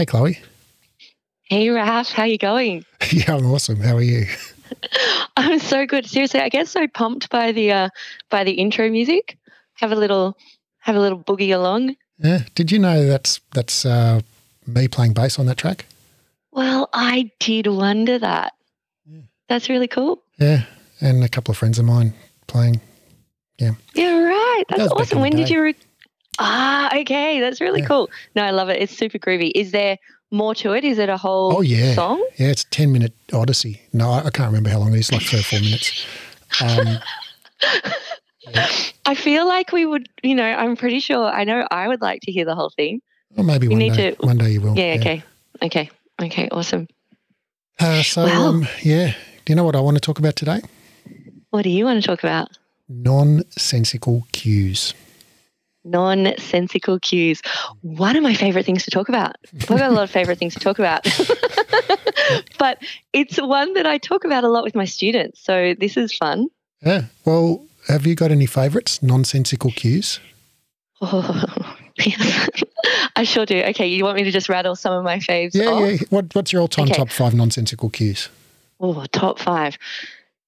Hey, Chloe. Hey, Raf, how you going? yeah, I'm awesome. How are you? I'm so good. Seriously, I get so pumped by the uh, by the intro music. Have a little have a little boogie along. Yeah. Did you know that's that's uh, me playing bass on that track? Well, I did wonder that. Yeah. That's really cool. Yeah, and a couple of friends of mine playing. Yeah. Yeah, right. That's in awesome. When did you? Re- ah, okay. That's really Yeah. cool. No, I love it. It's super groovy. Is there more to it? Is it a whole Oh yeah. song? Yeah, it's a ten minute odyssey. No, I, I can't remember how long it is. Like three or four minutes. Um, I feel like we would. You know, I'm pretty sure. I know I would like to hear the whole thing. or maybe We one need day. to- One day you will. Yeah. Okay. Okay. Okay. Awesome. Uh, so Wow. um, yeah. Do you know what I want to talk about today? What do you want to talk about? Nonsensical cues. Nonsensical cues. One of my favorite things to talk about. I've got a lot of favorite things to talk about. but it's one that I talk about a lot with my students. So this is fun. Yeah. Well, have you got any favourites? Nonsensical cues. Oh, I sure do. Okay, you want me to just rattle some of my faves Yeah, off? yeah. What, what's your all-time Okay. top five nonsensical cues? Oh, top five.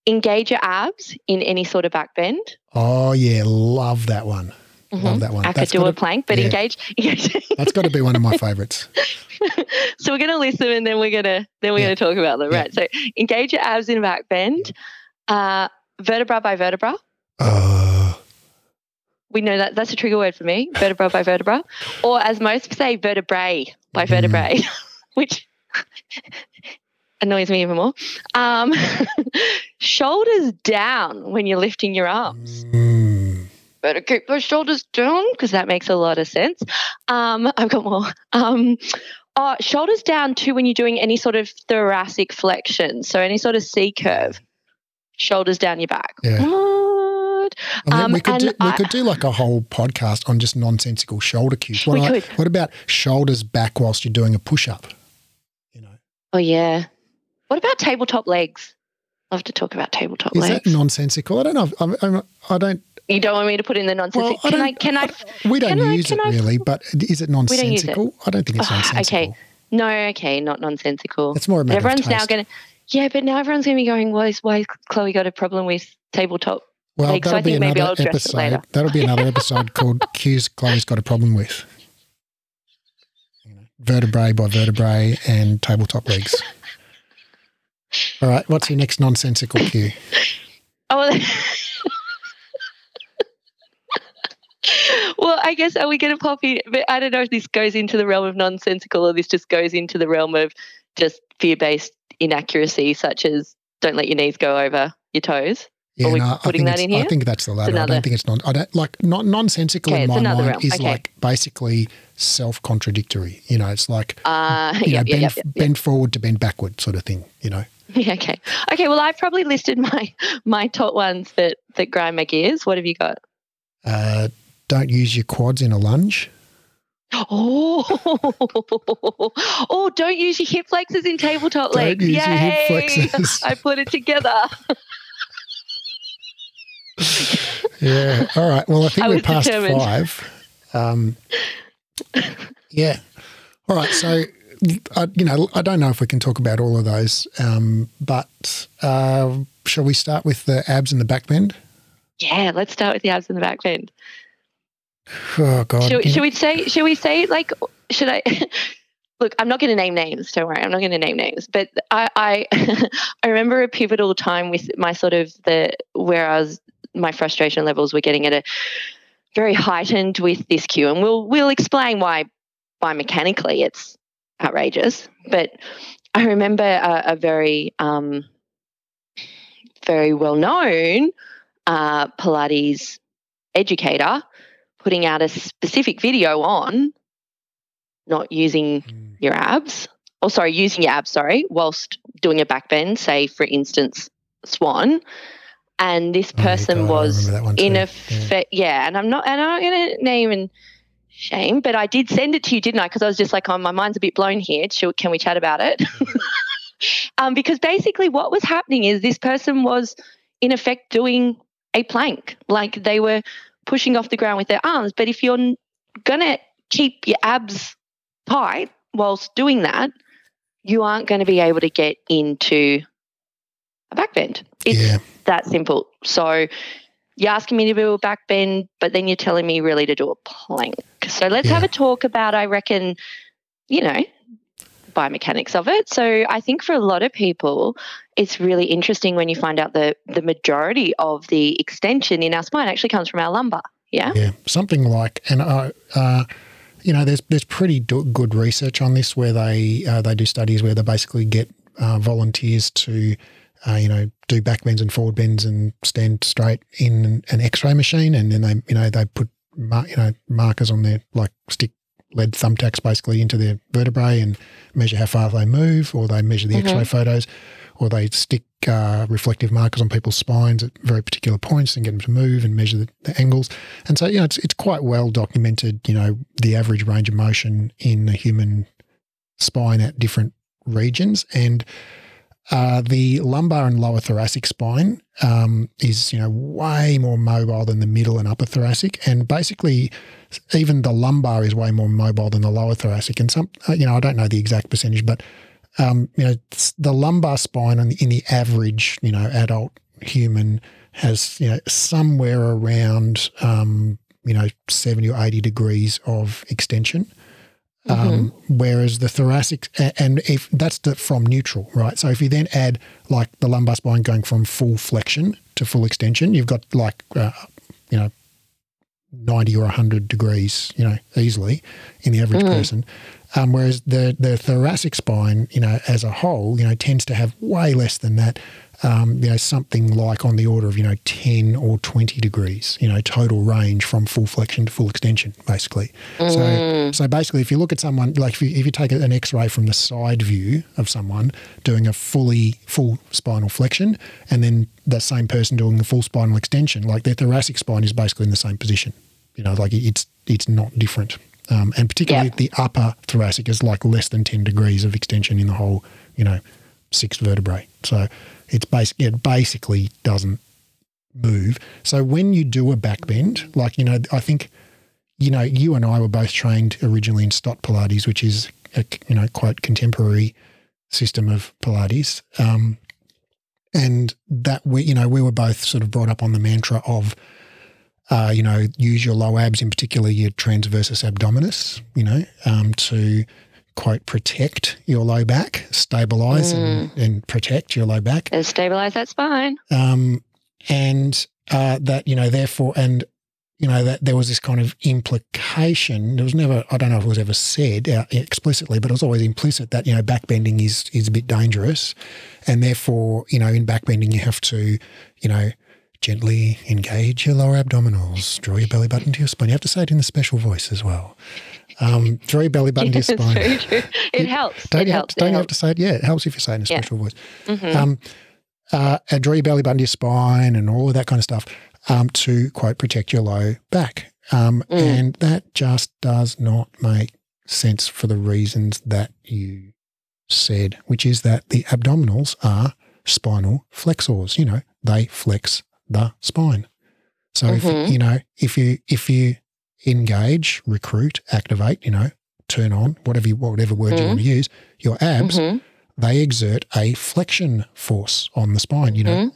Engage your abs in any sort of back bend. Oh yeah, love that one. Love Mhm. that one. I could do a plank, but yeah. engage. engage. That's got to be one of my favourites. so we're going to list them, and then we're going to then we're Yeah. going to talk about them. Yeah. Right. So engage your abs in a back bend, uh, vertebra by vertebra. Uh, We know that that's a trigger word for me, vertebra by vertebra, or as most say, vertebrae by Mm. vertebrae, which annoys me even more. Um, shoulders down when you're lifting your arms. mm, Better keep those shoulders down because that makes a lot of sense. Um, I've got more. Um, uh, shoulders down too when you're doing any sort of thoracic flexion, so any sort of C curve. Shoulders down your back. Yeah. What? Um, we could do, we I- could do like a whole podcast on just nonsensical shoulder cues. What, We I- could. what about shoulders back whilst you're doing a push-up? You know, Oh yeah. What about tabletop legs? Love to talk about tabletop is legs. Is that nonsensical? I don't know. I'm, I'm, I don't. You don't want me to put in the nonsense? Well, can I? don't- Can I? We don't I- use can it I- really, but is it don't it. nonsensical? I don't think it's Ah, nonsensical. okay. No. Okay. Not nonsensical. It's more a matter everyone's of now going to. Yeah, but now everyone's going to be going. Why? Is, why has Chloe got a problem with tabletop? Well, so that'll I be think maybe another I'll address it episode. later. That'll be another episode called "Cues Chloe's Got a Problem with." You know, vertebrae by vertebrae and tabletop legs. All right, what's your next nonsensical cue? Oh. Well, I guess are we going to pop in? But I don't know if this goes into the realm of nonsensical or this just goes into the realm of just fear-based inaccuracy, such as don't let your knees go over your toes. Yeah, we no, I putting think that in here? I think that's the latter. I don't think it's non. I don't like not nonsensical Okay, in my mind realm. is Okay. like basically self-contradictory. You know, it's like Uh, you yeah, know, yeah, bend, yeah. bend forward to bend backward, sort of thing. You know, Yeah, okay. Okay, well I've probably listed my my top ones that that grind my gears. What have you got? uh, don't use your quads in a lunge. Oh, oh! Don't use your hip flexors in tabletop Don't legs. use your hip Yay! flexors. I put it together. Yeah. All right. Well, I think I we're past determined. five. Um, yeah. All right. So, I, you know, I don't know if we can talk about all of those, um, but uh, shall we start with the abs and the back bend? Yeah, let's start with the abs and the back bend. Oh God. Should, should we say? Should we say like? Should I? Look, I'm not going to name names. Don't worry, I'm not going to name names. But I, I, I remember a pivotal time with my sort of the where I was, my frustration levels were getting at a very heightened with this cue, and we'll we'll explain why biomechanically it's outrageous. But I remember a, a very um, very well known uh, Pilates educator putting out a specific video on not using Mm, your abs, or sorry, using your abs, sorry, whilst doing a back bend, say for instance, swan. And this Oh, person God, was remember that one in too. effect, yeah. And I'm not, and I'm not going to name and shame, but I did send it to you, didn't I? Because I was just like, oh, my mind's a bit blown here. Should, can we chat about it? um, because basically, what was happening is this person was in effect doing a plank, like they were pushing off the ground with their arms. But if you're going to keep your abs tight whilst doing that, you aren't going to be able to get into a backbend. It's Yeah. that simple. So you're asking me to do a backbend, but then you're telling me really to do a plank. So let's have a talk about, I reckon, you know, biomechanics of it. So I think for a lot of people, it's really interesting when you find out that the majority of the extension in our spine actually comes from our lumbar. Yeah. Yeah, something like, and I, uh, you know, there's there's pretty do- good research on this where they uh, they do studies where they basically get uh, volunteers to, uh, you know, do back bends and forward bends and stand straight in an X-ray machine, and then they you know they put mar- you know markers on their like stick lead thumbtacks basically into their vertebrae and measure how far they move, or they measure the Mhm. X-ray photos, or they stick uh, reflective markers on people's spines at very particular points and get them to move and measure the, the angles. And so, you know, it's, it's quite well documented, you know, the average range of motion in the human spine at different regions. And uh, the lumbar and lower thoracic spine um, is, you know, way more mobile than the middle and upper thoracic. And basically, even the lumbar is way more mobile than the lower thoracic. And some, uh, you know, I don't know the exact percentage, but um, you know, the lumbar spine in the, in the average, you know, adult human has, you know, somewhere around, um, you know, 70 or 80 degrees of extension. Um, whereas the thoracic, and if that's the, from neutral, right? So if you then add like the lumbar spine going from full flexion to full extension, you've got like, uh, you know, 90 or 100 degrees, you know, easily in the average person. Um, whereas the, the thoracic spine, you know, as a whole, you know, tends to have way less than that. Um, you know, something like on the order of, you know, 10 or 20 degrees, you know, total range from full flexion to full extension, basically. So, so basically, if you look at someone, like if you, if you take an x ray from the side view of someone doing a fully full spinal flexion and then that same person doing a full spinal extension, like their thoracic spine is basically in the same position. You know, like it's it's not different. Um, and particularly Yeah. the upper thoracic is like less than 10 degrees of extension in the whole, you know, six vertebrae. So it's basic, it basically doesn't move. So when you do a back bend, like, you know, I think, you know, you and I were both trained originally in Stott Pilates, which is a, you know, quite contemporary system of Pilates. Um, and that we, you know, we were both sort of brought up on the mantra of, uh, you know, use your low abs, in particular your transversus abdominis, you know, um, to quote protect your low back, stabilize and, and protect your low back. And stabilize that spine. Um, and uh, that, you know, therefore, and, you know, that there was this kind of implication. There was never, I don't know if it was ever said uh, explicitly, but it was always implicit that, you know, backbending is, is a bit dangerous. And therefore, you know, in backbending, you have to, you know, gently engage your lower abdominals, draw your belly button to your spine. You have to say it in the special voice as well. Um, draw your belly button Yes, to your spine. very. It helps. Don't it you have helps. to, don't it you have to say it? Yeah, it helps if you say it in a Yeah. special voice. Mhm. Um, uh, and draw your belly button to your spine and all of that kind of stuff um, to quote protect your low back. Um, Mm. And that just does not make sense for the reasons that you said, which is that the abdominals are spinal flexors. You know, they flex the spine. So if Mhm. you know if you if you engage, recruit, activate, you know, turn on whatever you, whatever word you Mhm. want to use, your abs Mhm. they exert a flexion force on the spine, you know. Mhm.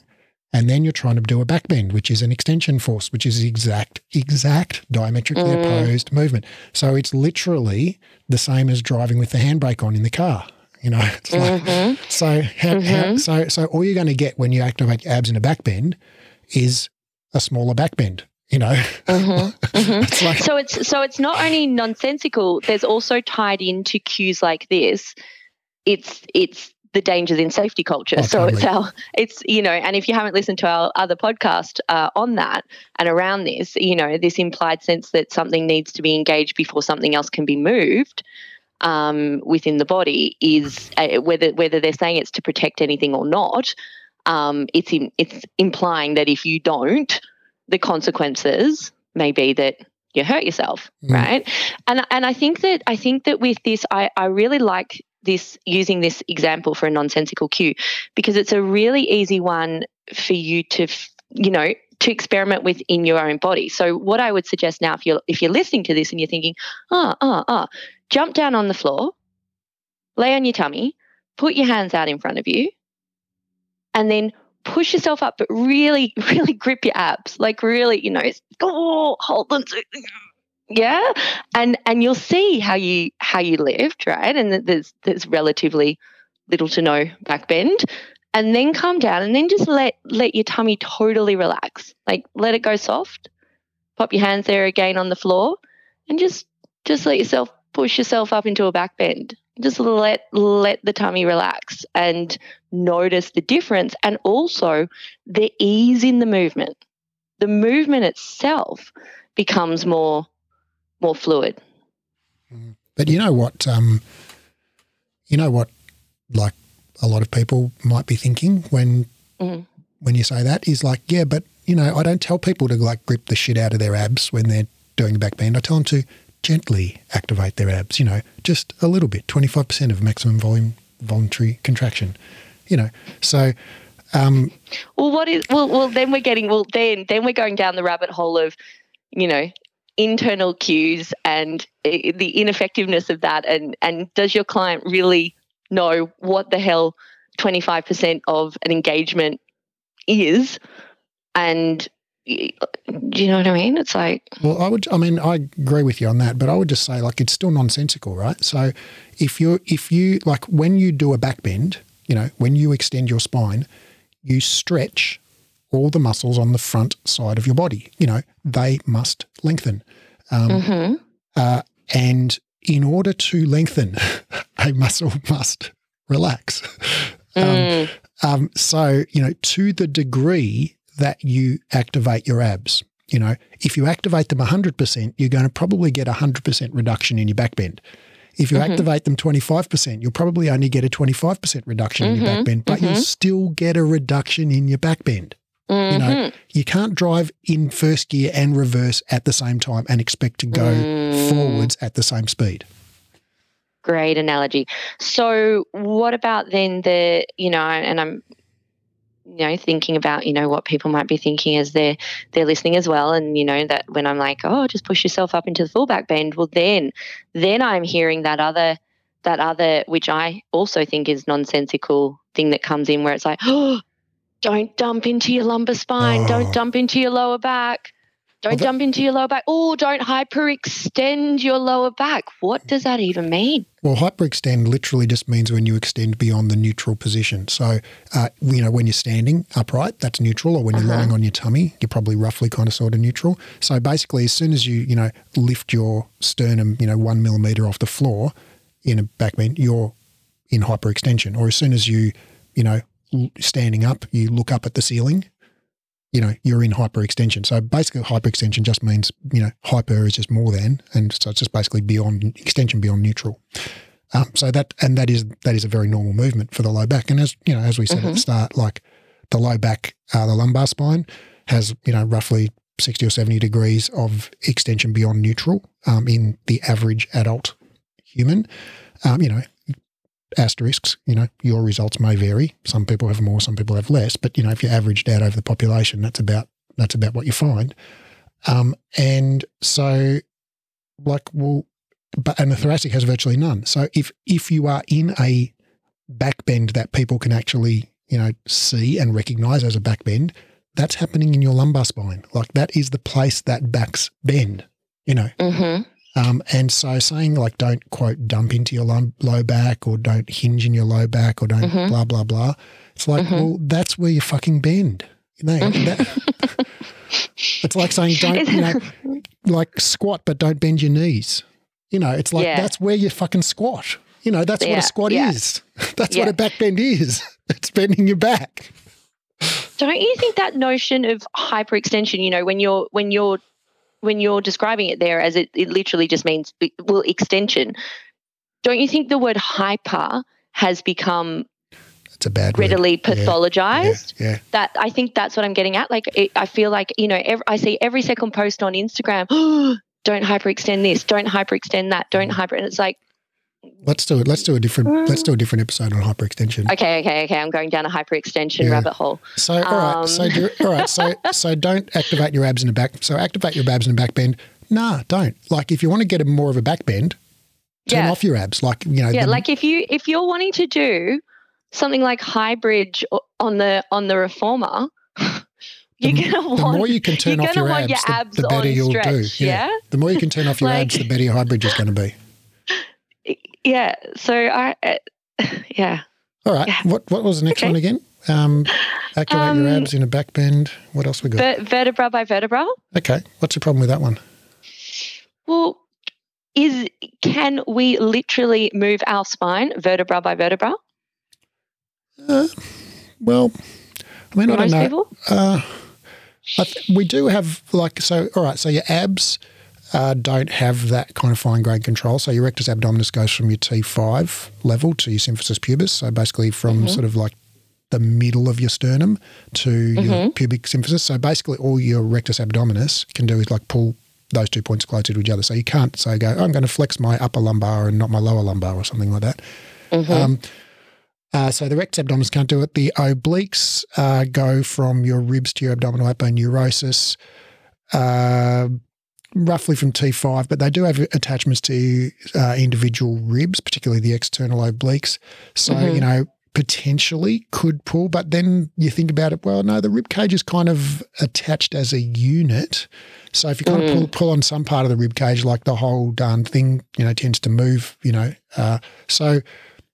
And then you're trying to do a back bend, which is an extension force, which is the exact, exact diametrically Mm. opposed movement. So it's literally the same as driving with the handbrake on in the car. You know, it's like, Mhm. so how, how, Mhm. so so all you're going to get when you activate your abs in a back bend is a smaller back bend. You know, Mhm. Mhm. it's like So it's so it's not only nonsensical. There's also tied into cues like this. It's it's the dangers in safety culture. Oh, so it's our it's you know, and if you haven't listened to our other podcast uh, on that and around this, you know, this implied sense that something needs to be engaged before something else can be moved um, within the body is uh, whether whether they're saying it's to protect anything or not. Um, it's im- it's implying that if you don't, the consequences may be that you hurt yourself, Mm. right? And and I think that I think that with this, I I really like this using this example for a nonsensical cue because it's a really easy one for you to you know to experiment with in your own body. So what I would suggest now, if you're if you're listening to this and you're thinking, ah ah ah, jump down on the floor lay on your tummy, put your hands out in front of you, and then push yourself up, but really, really grip your abs. Like really, you know, oh, hold them. To, yeah, and and you'll see how you how you lift, right? And there's there's relatively little to no back bend, and then come down, and then just let let your tummy totally relax. Like let it go soft. Pop your hands there again on the floor, and just just let yourself push yourself up into a back bend just let let the tummy relax and notice the difference and also the ease in the movement the movement itself becomes more more fluid mm-hmm. but you know what um, you know what like a lot of people might be thinking when mm-hmm. when you say that is like yeah but you know i don't tell people to like grip the shit out of their abs when they're doing a back bend i tell them to gently activate their abs, you know, just a little bit, 25% of maximum volume voluntary contraction, you know. So, um, well, what is, well, well, then we're getting, well, then, then we're going down the rabbit hole of, you know, internal cues and uh, the ineffectiveness of that. And, and does your client really know what the hell 25% of an engagement is? And do you know what I mean? It's like. Well, I would. I mean, I agree with you on that, but I would just say like it's still nonsensical, right? So, if you if you like when you do a back bend, you know, when you extend your spine, you stretch all the muscles on the front side of your body. You know, they must lengthen, um, mm-hmm. uh, and in order to lengthen, a muscle must relax. Um, mm. um, so, you know, to the degree that you activate your abs. You know, if you activate them 100%, you're going to probably get a 100% reduction in your back bend. If you mm-hmm. activate them 25%, you'll probably only get a 25% reduction mm-hmm. in your back mm-hmm. bend, but mm-hmm. you'll still get a reduction in your back bend. You know, mm-hmm. you can't drive in first gear and reverse at the same time and expect to go mm. forwards at the same speed. Great analogy. So, what about then the, you know, and I'm you know thinking about you know what people might be thinking as they're they're listening as well. And you know that when i'm like oh just push yourself up into the full back bend well then then i'm hearing that other that other which i also think is nonsensical thing that comes in where it's like oh don't dump into your lumbar spine. Oh. don't dump into your lower back don't well, jump into your lower back. Oh, don't hyperextend your lower back. What does that even mean? Well, hyperextend literally just means when you extend beyond the neutral position. So, uh, you know, when you're standing upright, that's neutral, or when you're uh-huh. lying on your tummy, you're probably roughly kind of sort of neutral. So basically, as soon as you, you know, lift your sternum, you know, one millimeter off the floor in a back bend, you're in hyperextension. Or as soon as you, you know, standing up, you look up at the ceiling you know, you're in hyperextension. So basically, hyperextension just means, you know, hyper is just more than, and so it's just basically beyond extension beyond neutral. Um, so that and that is that is a very normal movement for the low back. And as you know, as we said mm-hmm. at the mm-hmm. start, like the low back, uh, the lumbar spine has you know roughly sixty or seventy degrees of extension beyond neutral um, in the average adult human. Um, you know, asterisks, you know, your results may vary. Some people have more, some people have less, but you know, if you averaged out over the population, that's about that's about what you find. Um, and so, like, well, but and the thoracic has virtually none. So if if you are in a back bend that people can actually you know see and recognize as a back bend, that's happening in your lumbar spine. Like that is the place that backs bend. You know. Mm-hmm. Um, and so saying like don't quote dump into your low back or don't hinge in your low back or don't mm-hmm. blah blah blah. It's like mm-hmm. well that's where you fucking bend. You know, mm-hmm. that, it's like saying don't you know like squat but don't bend your knees. You know, it's like yeah. that's where you fucking squat. You know, that's yeah. what a squat yeah. is. That's what a back bend is. It's bending your back. Don't you think that notion of hyperextension, you know, when you're when you're when you're describing it there as it, it literally just means well extension. Don't you think the word hyper has become it's a bad readily word. pathologized? Yeah, yeah, that i think that's what i'm getting at. Like it, i feel like you know every, i see every second post on instagram don't hyperextend this don't hyperextend that don't mm. hyper and it's like Let's do it. Let's do a different. Let's do a different episode on hyperextension. Okay, okay, okay. I'm going down a hyperextension yeah. rabbit hole. So all right. Um. So do, all right. So so don't activate your abs in the back. So activate your abs in the back bend. Nah, don't. Like if you want to get a more of a back bend, turn Yeah. off your abs. Like you know, yeah the- like if you if you're wanting to do something like high bridge on the on the reformer you're The- gonna want, the more you can turn off your abs, your the, abs the better you'll stretch, do. yeah? The more you can turn off your Like- abs, the better your high bridge is going to be. Yeah so i uh, yeah All right. Yeah. What what was the next Okay. one again? Um, activate your Um, abs in a back bend. What else we got? Ver- vertebra by vertebra okay. What's the problem with that one? well is can we literally move our spine vertebra by vertebra Uh, well, I mean, I don't most know. people Uh, th- we do have like so. All right, so your abs uh, don't have that kind of fine grained control. So your rectus abdominis goes from your T five level to your symphysis pubis. So basically, from Mm-hmm. sort of like the middle of your sternum to your Mm-hmm. pubic symphysis. So basically, all your rectus abdominis can do is like pull those two points closer to each other. So you can't say go, I'm going to flex my upper lumbar and not my lower lumbar or something like that. Mm-hmm. Um, uh, so the rectus abdominis can't do it. The obliques uh, go from your ribs to your abdominal aponeurosis, uh, roughly from T5, but they do have attachments to uh, individual ribs, particularly the external obliques. So, Mhm. you know, potentially could pull, but then you think about it, well, no, the rib cage is kind of attached as a unit. So if you kind of pull, pull on some part of the rib cage, like the whole darn thing, you know, tends to move, you know. Uh, so,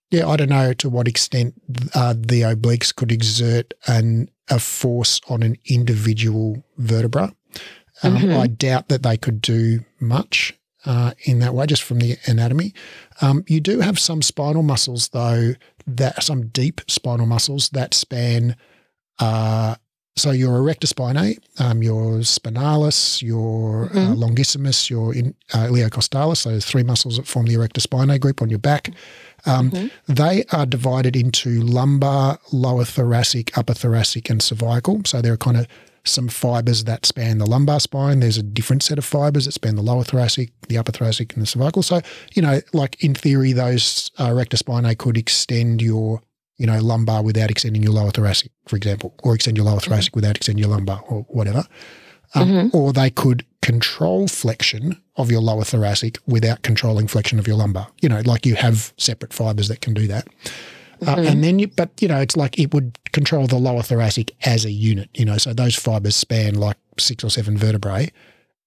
yeah, I don't know to what extent uh, the obliques could exert an, a force on an individual vertebra. Um, Mhm. I doubt that they could do much uh, in that way, just from the anatomy. Um, you do have some spinal muscles, though, that some deep spinal muscles that span. Uh, so your erector spinae, um, your spinalis, your uh, longissimus, your in, uh, iliocostalis, so there's three muscles that form the erector spinae group on your back. Um, Mhm. They are divided into lumbar, lower thoracic, upper thoracic, and cervical. So there are kind of some fibers that span the lumbar spine. There's a different set of fibers that span the lower thoracic, the upper thoracic, and the cervical. So, you know, like in theory, those uh, erector spinae could extend your, you know, lumbar without extending your lower thoracic, for example, or extend your lower thoracic without extending your lumbar or whatever. Um, Or they could control flexion of your lower thoracic without controlling flexion of your lumbar. You know, like you have separate fibers that can do that. Uh, and then you, but you know, it's like it would control the lower thoracic as a unit, you know, so those fibers span like six or seven vertebrae.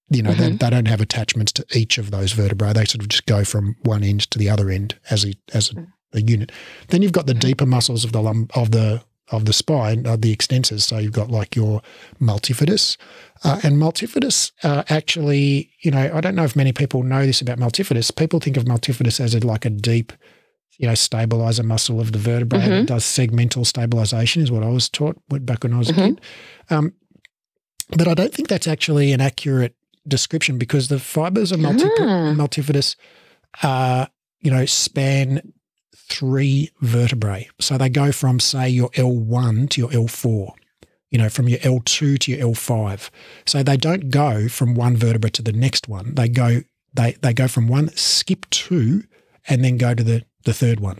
You know, they, they don't have attachments to each of those vertebrae. They sort of just go from one end to the other end as a, as a, a unit. Then you've got the deeper muscles of the lum, of the, of the spine, uh, the extensors. So you've got like your multifidus. Uh, and multifidus uh, actually, you know, I don't know if many people know this about multifidus. People think of multifidus as a, like a deep, you know, stabilizer muscle of the vertebrae Mhm. that does segmental stabilization, is what I was taught when- back when I was a Mhm. kid. Um, but I don't think that's actually an accurate description because the fibers of multi- Ah. multifidus, uh, you know, span three vertebrae. So they go from, say, your L1 to your L4, you know, from your L2 to your L5. So they don't go from one vertebra to the next one. They go they they go from one, skip two, and then go to the the third one.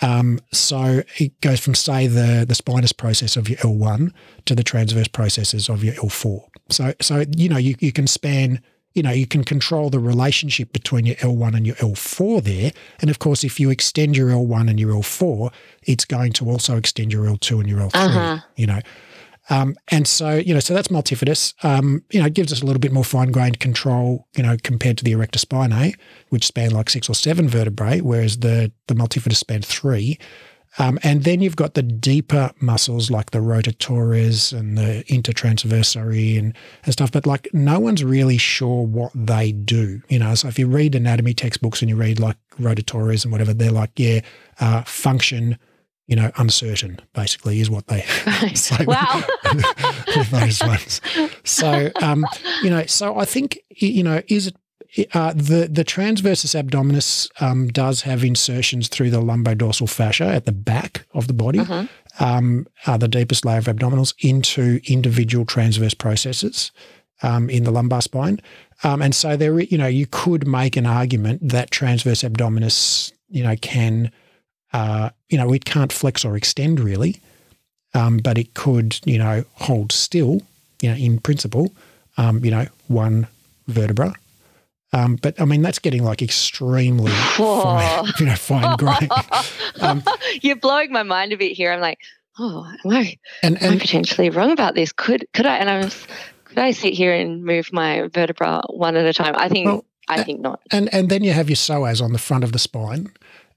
Um, so it goes from say the the spinous process of your L1 to the transverse processes of your L4. So so you know you you can span you know you can control the relationship between your L1 and your L4 there. And of course, if you extend your L1 and your L4, it's going to also extend your L2 and your L3. Uh-huh. You know. Um, and so, you know, so that's multifidus. Um, you know, it gives us a little bit more fine grained control, you know, compared to the erector spinae, which span like six or seven vertebrae, whereas the, the multifidus span three. Um, and then you've got the deeper muscles like the rotatores and the intertransversarii and, and stuff, but like no one's really sure what they do. You know, so if you read anatomy textbooks and you read like rotatores and whatever, they're like, yeah, uh, function, you know, uncertain basically is what they say Wow. with those ones. So, um, you know, so I think, you know, is it uh, the the transversus abdominis um, does have insertions through the lumbodorsal fascia at the back of the body, Uh-huh. um, uh, the deepest layer of abdominals, into individual transverse processes um, in the lumbar spine, um, and so there, you know, you could make an argument that transverse abdominis, you know, can, uh, you know, it can't flex or extend really, um, but it could, you know, hold still, you know, in principle, um, you know, one vertebra. Um, but I mean, that's getting like extremely fine, you know, fine grain. Um, You're blowing my mind a bit here. I'm like, oh, am I, and, am I potentially wrong about this? Could could I? And I was, could I sit here and move my vertebra one at a time? I think Well, I think not. and and then you have your psoas on the front of the spine,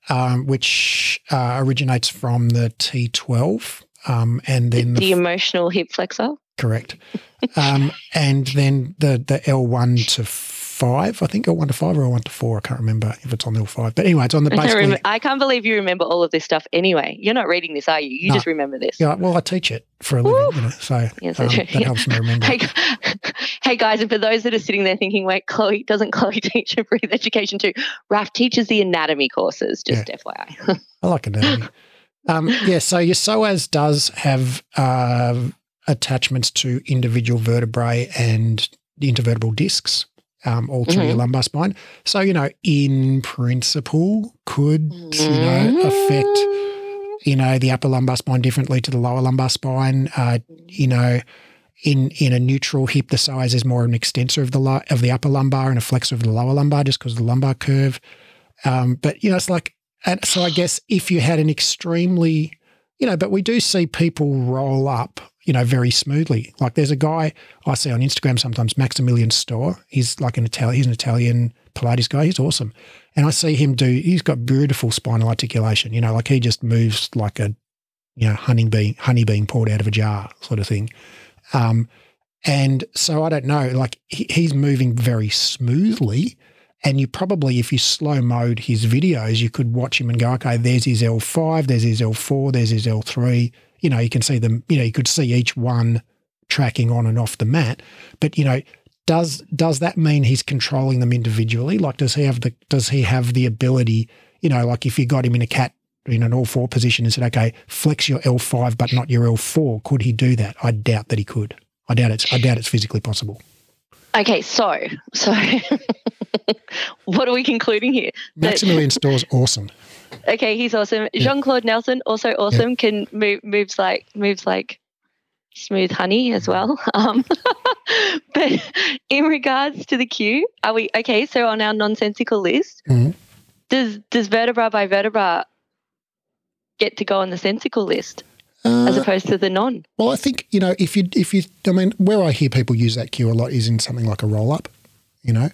um, which uh, originates from the T12, um, and then The the, emotional hip flexor. correct, um, and then the the L1 to five, I think L1 to five or L1 to four. I can't remember if it's on L5, but anyway, it's on the I, basically. I can't believe you remember all of this stuff anyway. You're not reading this, are you? You No. just remember this. Yeah, well, I teach it for a living, you know, so Yes, um, that helps me remember. Hey, hey guys, and for those that are sitting there thinking, wait, Chloe, doesn't Chloe teach a breathe education too? Raf teaches the anatomy courses, just FYI. I like anatomy. um, yeah, so your psoas does have uh, attachments to individual vertebrae and the intervertebral discs, um, all through your Mhm. lumbar spine. So, you know, in principle, could, you know, affect, you know, the upper lumbar spine differently to the lower lumbar spine. Uh, you know, in in a neutral hip, the psoas is more an extensor of the lo- of the upper lumbar and a flexor of the lower lumbar, just because of the lumbar curve. Um, but you know, it's like, and so I guess if you had an extremely, you know, but we do see people roll up, you know, very smoothly. Like there's a guy I see on Instagram sometimes, Maximilian Store. He's like an Italian, he's an Italian Pilates guy. He's awesome, and I see him do. He's got beautiful spinal articulation. You know, like he just moves like a, you know, honey being honey being poured out of a jar sort of thing. Um, and so I don't know, like he, he's moving very smoothly. And you probably, if you slow mode his videos, you could watch him and go, okay, there's his L5, there's his L4, there's his L3. You know, you can see them, you know, you could see each one tracking on and off the mat. But, you know, does does that mean he's controlling them individually? Like does he have the does he have the ability, you know, like if you got him in a cat in an all four position and said, okay, flex your L5 but not your L4, could he do that? I doubt that he could. I doubt it's I doubt it's physically possible. Okay, so so what are we concluding here? Maximilian Store's awesome. Okay, he's awesome. Yeah. Jean Claude Nelson also awesome. Can move moves like moves like smooth honey as well. Um, but in regards to the cue, are we okay? So on our nonsensical list, Mhm. does does vertebra by vertebra get to go on the sensical list as Uh, opposed to the non? Well, I think you know if you if you I mean where I hear people use that cue a lot is in something like a roll up, you know,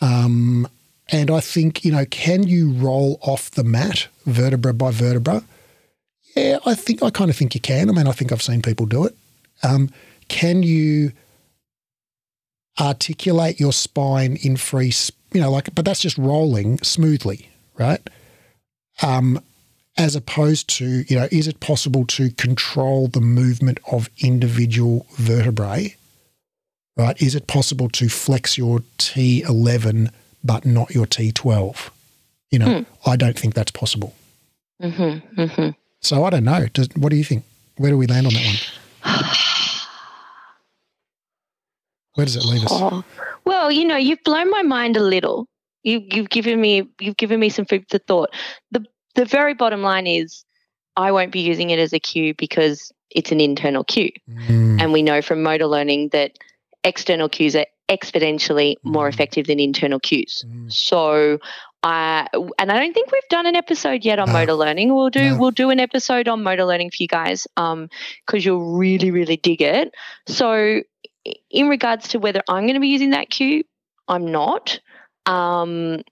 um, and I think you know can you roll off the mat vertebra by vertebra? Yeah, I think I kind of think you can. I mean, I think I've seen people do it. Um, can you articulate your spine in free, you know, like, but that's just rolling smoothly, right? Um, as opposed to, you know, is it possible to control the movement of individual vertebrae? Right? Is it possible to flex your T11 but not your T12? You know, I don't think that's possible. Mm-hmm, mm-hmm. So I don't know. Does, what do you think? Where do we land on that one? Where does it leave us? Oh, well, you know, you've blown my mind a little. You, you've given me you've given me some food for thought. the The very bottom line is, I won't be using it as a cue because it's an internal cue, Mm, and we know from motor learning that external cues are exponentially more Mm. effective than internal cues. mm. So, I and I don't think we've done an episode yet on No. motor learning. We'll do No. we'll do an episode on motor learning for you guys, um, because you'll really really dig it. So, in regards to whether I'm going to be using that cue, I'm not. Um,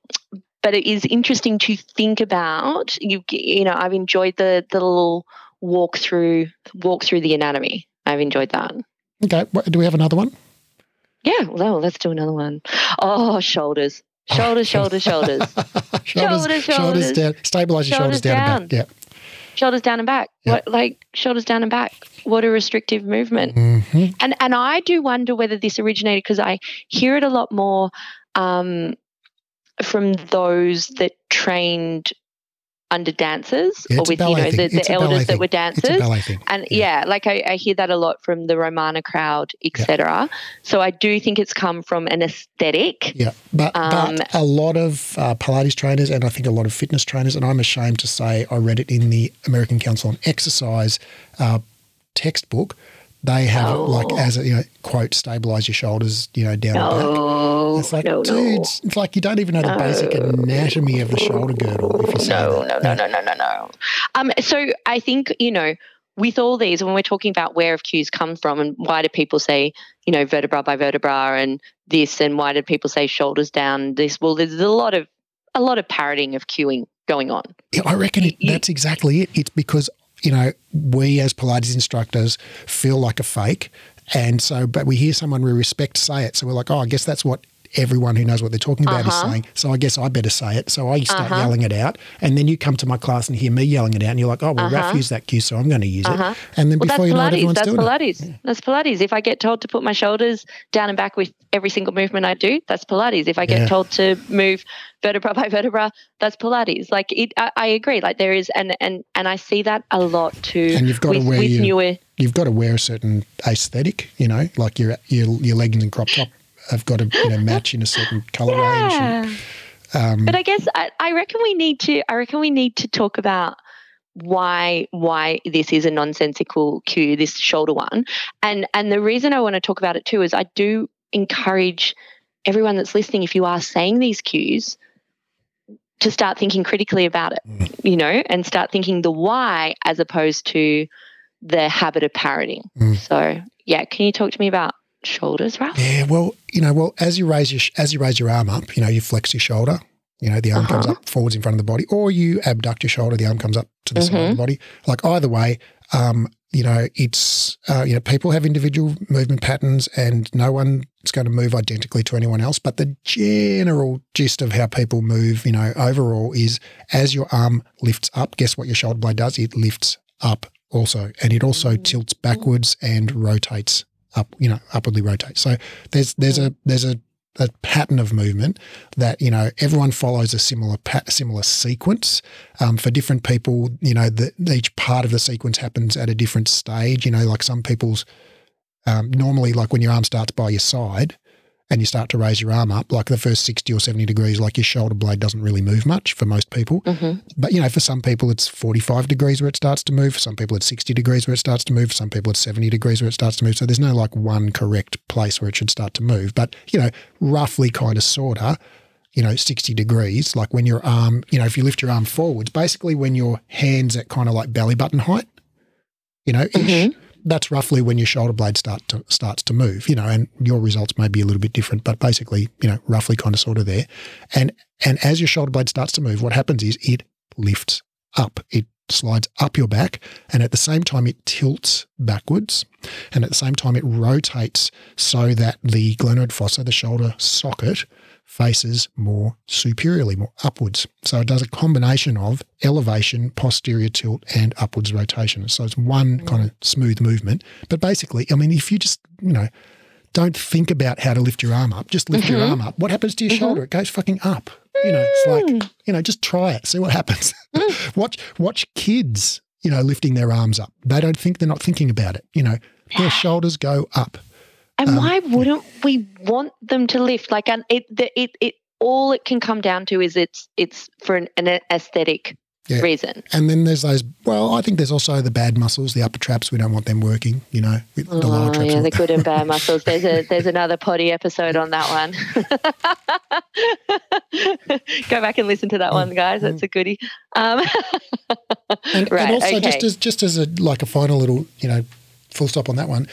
but it is interesting to think about. You you know, I've enjoyed the the little walk through walk through the anatomy. I've enjoyed that. Okay. Do we have another one? Yeah, well, let's do another one. Oh, shoulders, shoulders, shoulders, shoulders. shoulders, Shoulders, shoulders. down. Stabilize your shoulders, Shoulders down, and back. shoulders down and back. Yeah. What like shoulders down and back? What a restrictive movement. Yeah. hmm And and I do wonder whether this originated because I hear it a lot more um, from those that trained under dancers Yeah, or with you know the, the elders that were dancers. And Yeah. yeah, like I, I hear that a lot from the Romana crowd, Yeah. etc. So I do think it's come from an aesthetic. Yeah, but, Um, but a lot of uh, Pilates trainers and I think a lot of fitness trainers, and I'm ashamed to say I read it in the American Council on Exercise uh, textbook, they have No. like as a you know quote stabilize your shoulders, you know down the back. It's like, no, dude, no. it's, it's like you don't even know the basic anatomy of the shoulder girdle. If you say no, that. no, no, no, no, no, no. Um, so I think you know, with all these, when we're talking about where have cues come from, and why do people say, you know, vertebra by vertebra, and this, and why do people say shoulders down? This, well, there's a lot of a lot of parroting of cueing going on. Yeah, I reckon it, that's exactly it. It's because you know we as Pilates instructors feel like a fake, and so but we hear someone we respect say it, so we're like, oh, I guess that's what everyone who knows what they're talking about Uh-huh. is saying. So I guess I better say it. So I start Uh-huh. yelling it out, and then you come to my class and hear me yelling it out, and you're like, oh, well, Uh-huh. used that cue, so I'm going to use Uh-huh. it. And then Well, before you know it, Pilates. everyone's That's doing it. Pilates. That's Pilates. If I get told to put my shoulders down and back with every single movement I do, that's Pilates. If I get Yeah. told to move vertebra by vertebra, that's Pilates. Like it, I, I agree. Like there is, and and and I see that a lot too. And you've got to wear with your- newer. You've got to wear a certain aesthetic, you know, like your your, your leggings and crop top have got to you know match in a certain color range. and- Um, But I guess I, I reckon we need to. I reckon we need to talk about why why this is a nonsensical cue, this shoulder one, and and the reason I want to talk about it too is I do encourage everyone that's listening, if you are saying these cues, to start thinking critically about it, Mm. you know, and start thinking the why as opposed to the habit of parroting. Mm. So yeah, can you talk to me about shoulders, Raf? Yeah, well, you know, well as you raise your as you raise your arm up, you know, you flex your shoulder. You know, the arm comes Uh-huh. up forwards in front of the body, or you abduct your shoulder, the arm comes up to the side of the Mhm. body. Like either way, um, you know, it's uh, you know, people have individual movement patterns, and no one's going to move identically to anyone else. But the general gist of how people move, you know, overall is as your arm lifts up, guess what your shoulder blade does? It lifts up also, and it also tilts backwards and rotates up, you know, upwardly rotates. So there's there's a there's a, a pattern of movement that you know everyone follows a similar pat, similar sequence. Um, for different people, you know, the, each part of the sequence happens at a different stage. You know, like some people's um, normally, like when your arm starts by your side. And you start to raise your arm up, like the first 60 or 70 degrees, like your shoulder blade doesn't really move much for most people. Mm-hmm. But you know, for some people it's 45 degrees where it starts to move. For some people it's 60 degrees where it starts to move. For some people it's 70 degrees where it starts to move. So there's no like one correct place where it should start to move. But you know, roughly kind of sorta, you know, 60 degrees, like when your arm, you know, if you lift your arm forwards, basically when your hands at kind of like belly button height, you know, ish, Mhm. That's roughly when your shoulder blade start to, starts to move, you know, and your results may be a little bit different, but basically, you know, roughly kind of sort of there. And and as your shoulder blade starts to move, what happens is it lifts up. It slides up your back, and at the same time it tilts backwards, and at the same time it rotates so that the glenoid fossa, the shoulder socket, faces more superiorly, more upwards. So it does a combination of elevation, posterior tilt, and upwards rotation. So it's one kind of smooth movement. But basically, I mean, if you just, you know, don't think about how to lift your arm up, just lift your Mhm. arm up. What happens to your Mhm. shoulder? It goes fucking up. You know, it's like, Mm. you know, just try it, see what happens. watch watch kids, you know, lifting their arms up. They don't think they're not thinking about it. You know, their shoulders go up. And Um, why wouldn't we want them to lift? Like, and it, the, it, it, all it can come down to is it's, it's for an, an aesthetic Yeah. reason. And then there's those. Well, I think there's also the bad muscles, the upper traps. We don't want them working. You know, with the lower Oh, traps. yeah, the good and bad muscles. There's a, there's another potty episode on that one. Go back and listen to that one, guys. That's a goodie. Um, and, right. and also okay. just as just as a like a final little you know full stop on that one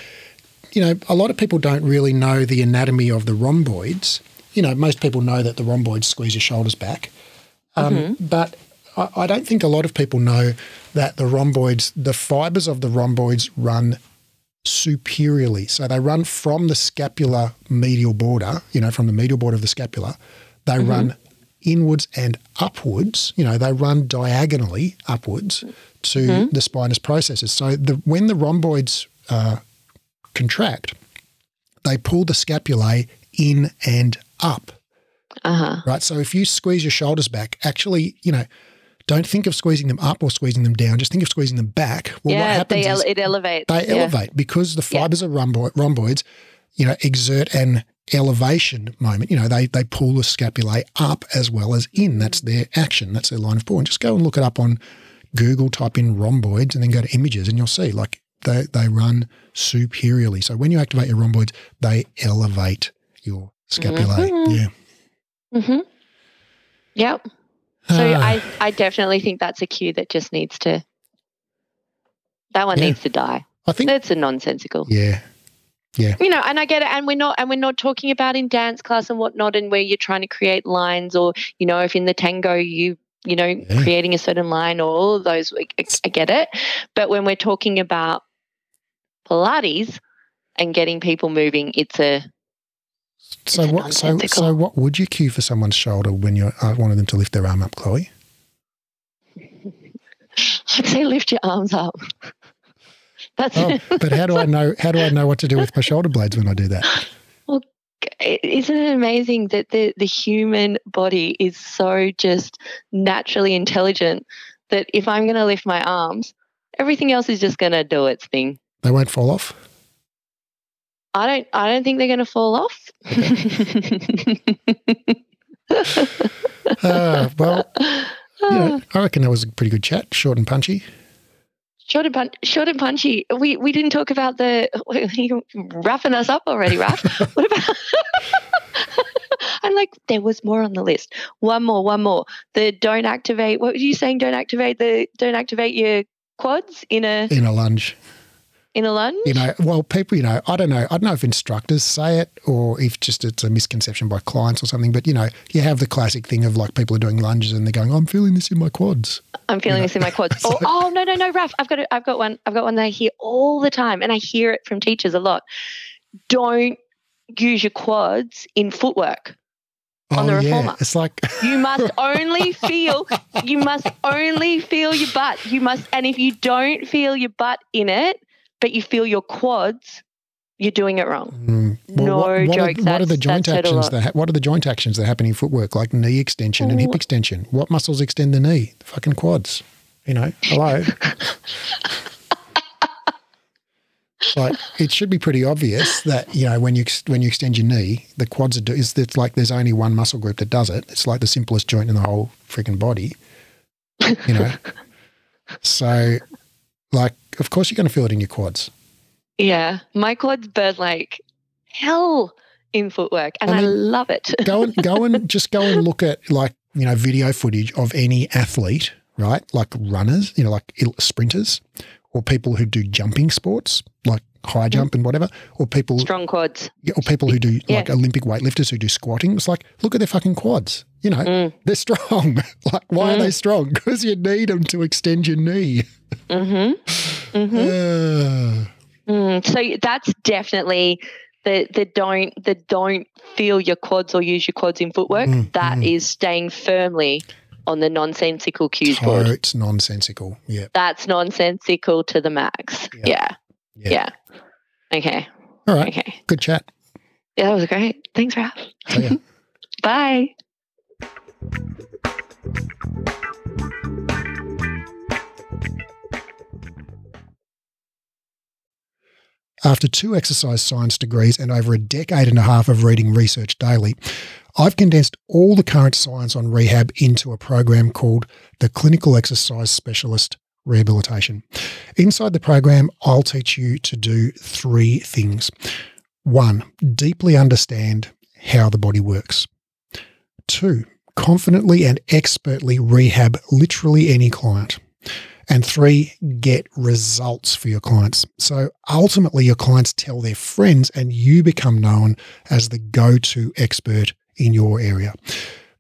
you know a lot of people don't really know the anatomy of the rhomboids you know most people know that the rhomboids squeeze your shoulders back um, Mm-hmm. but I, I don't think a lot of people know that the rhomboids the fibers of the rhomboids run superiorly so they run from the scapular medial border you know from the medial border of the scapula they Mm-hmm. run inwards and upwards, you know, they run diagonally upwards to Mm-hmm. the spinous processes. So the, when the rhomboids uh, contract, they pull the scapulae in and up, uh-huh. right? So if you squeeze your shoulders back, actually, you know, don't think of squeezing them up or squeezing them down. Just think of squeezing them back. Well, what happens they ele- is it elevates. they yeah. elevate because the Yeah. fibers of rhombo- rhomboids, you know, exert an elevation moment. You know, they they pull the scapulae up as well as in. That's their action. That's their line of pull. And just go and look it up on Google. Type in rhomboids and then go to images, and you'll see like they, they run superiorly. So when you activate your rhomboids, they elevate your scapulae. Mhm. Yeah. Mm-hmm. Yep. So Ah, I, I definitely think that's a cue that just needs to. That one Yeah. needs to die. I think, That's a nonsensical. yeah. Yeah. You know, and I get it, and we're not, and we're not talking about in dance class and whatnot, and where you're trying to create lines, or you know, if in the tango you, you know, Yeah. creating a certain line, or all of those, I, I get it. But when we're talking about Pilates and getting people moving, it's a So It's what? So so what would you cue for someone's shoulder when you uh, wanted them to lift their arm up, Chloe? I'd say lift your arms up. That's Oh, but how do I know? How do I know what to do with my shoulder blades when I do that? Well, isn't it amazing that the the human body is so just naturally intelligent that if I'm going to lift my arms, everything else is just going to do its thing. They won't fall off. I don't I don't think they're going to fall off. Uh, well, you know, I reckon that was a pretty good chat, short and punchy. Short and, pun- short and punchy. We we didn't talk about the you're wrapping us up already, Raf. what about? I'm like, there was more on the list. One more, one more. The don't activate. What were you saying? Don't activate the don't activate your quads in a in a lunge. In a lunge. You know, well, people, you know, I don't know. I don't know if instructors say it or if just it's a misconception by clients or something. But you know, you have the classic thing of like people are doing lunges and they're going, "I'm feeling this in my quads." I'm feeling know, this in my quads. Oh, so- oh, oh no no no, Raf. I've got it. I've got one. I've got one that I hear all the time, and I hear it from teachers a lot. Don't use your quads in footwork. On oh, the oh yeah, reformer. it's like You must only feel you must only feel your butt. You must and if you don't feel your butt in it, but you feel your quads, you're doing it wrong. Mm. No what, what jokes, Are, what are the joint that's said a actions that ha- what are the joint actions that happen in footwork, like knee extension and hip extension? What muscles extend the knee? The fucking quads. You know, hello. like it should be pretty obvious that you know when you when you extend your knee, the quads are do- is it's like there's only one muscle group that does it. It's like the simplest joint in the whole freaking body. You know, so like of course you're going to feel it in your quads. Yeah. My quads burn like hell in footwork and I I, love it. go and go and just go and look at like you know video footage of any athlete, right? Like runners, you know, like sprinters, or people who do jumping sports, like high jump and whatever, or people Strong quads. or people who do Yeah. like Olympic weightlifters who do squatting. It's like look at their fucking quads. You know, Mm. they're strong. like why are Mm. they strong? Because you need them to extend your knee. Mm-hmm. Mm-hmm. Uh, Mm, so that's definitely the the don't the don't feel your quads or use your quads in footwork. Mm, That mm. is staying firmly on the nonsensical cues board. It's nonsensical. Yeah. That's nonsensical to the max. Yeah. Yeah. Yeah. Yeah. Okay. All right. Okay. Good chat. Yeah, that was great. Thanks, Raf. Oh, See ya. Bye. After two exercise science degrees and over a decade and a half of reading research daily, I've condensed all the current science on rehab into a program called the Clinical Exercise Specialist Rehabilitation. Inside the program, I'll teach you to do three things. One, deeply understand how the body works. Two, confidently and expertly rehab literally any client. And three, get results for your clients. So ultimately, your clients tell their friends, and you become known as the go to expert in your area.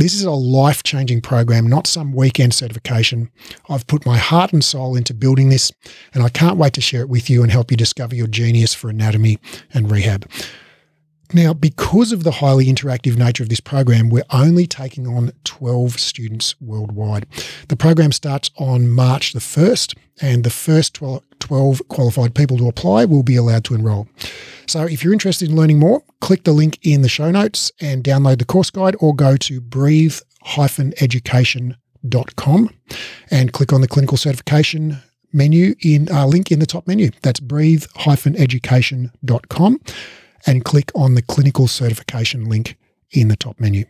This is a life changing program, not some weekend certification. I've put my heart and soul into building this, and I can't wait to share it with you and help you discover your genius for anatomy and rehab. Now, because of the highly interactive nature of this program, we're only taking on 12 students worldwide. The program starts on March the 1st, and the first 12 qualified people to apply will be allowed to enrol. So, if you're interested in learning more, click the link in the show notes and download the course guide or go to breathe education.com and click on the clinical certification menu in uh, link in the top menu. That's breathe education.com and click on the clinical certification link in the top menu.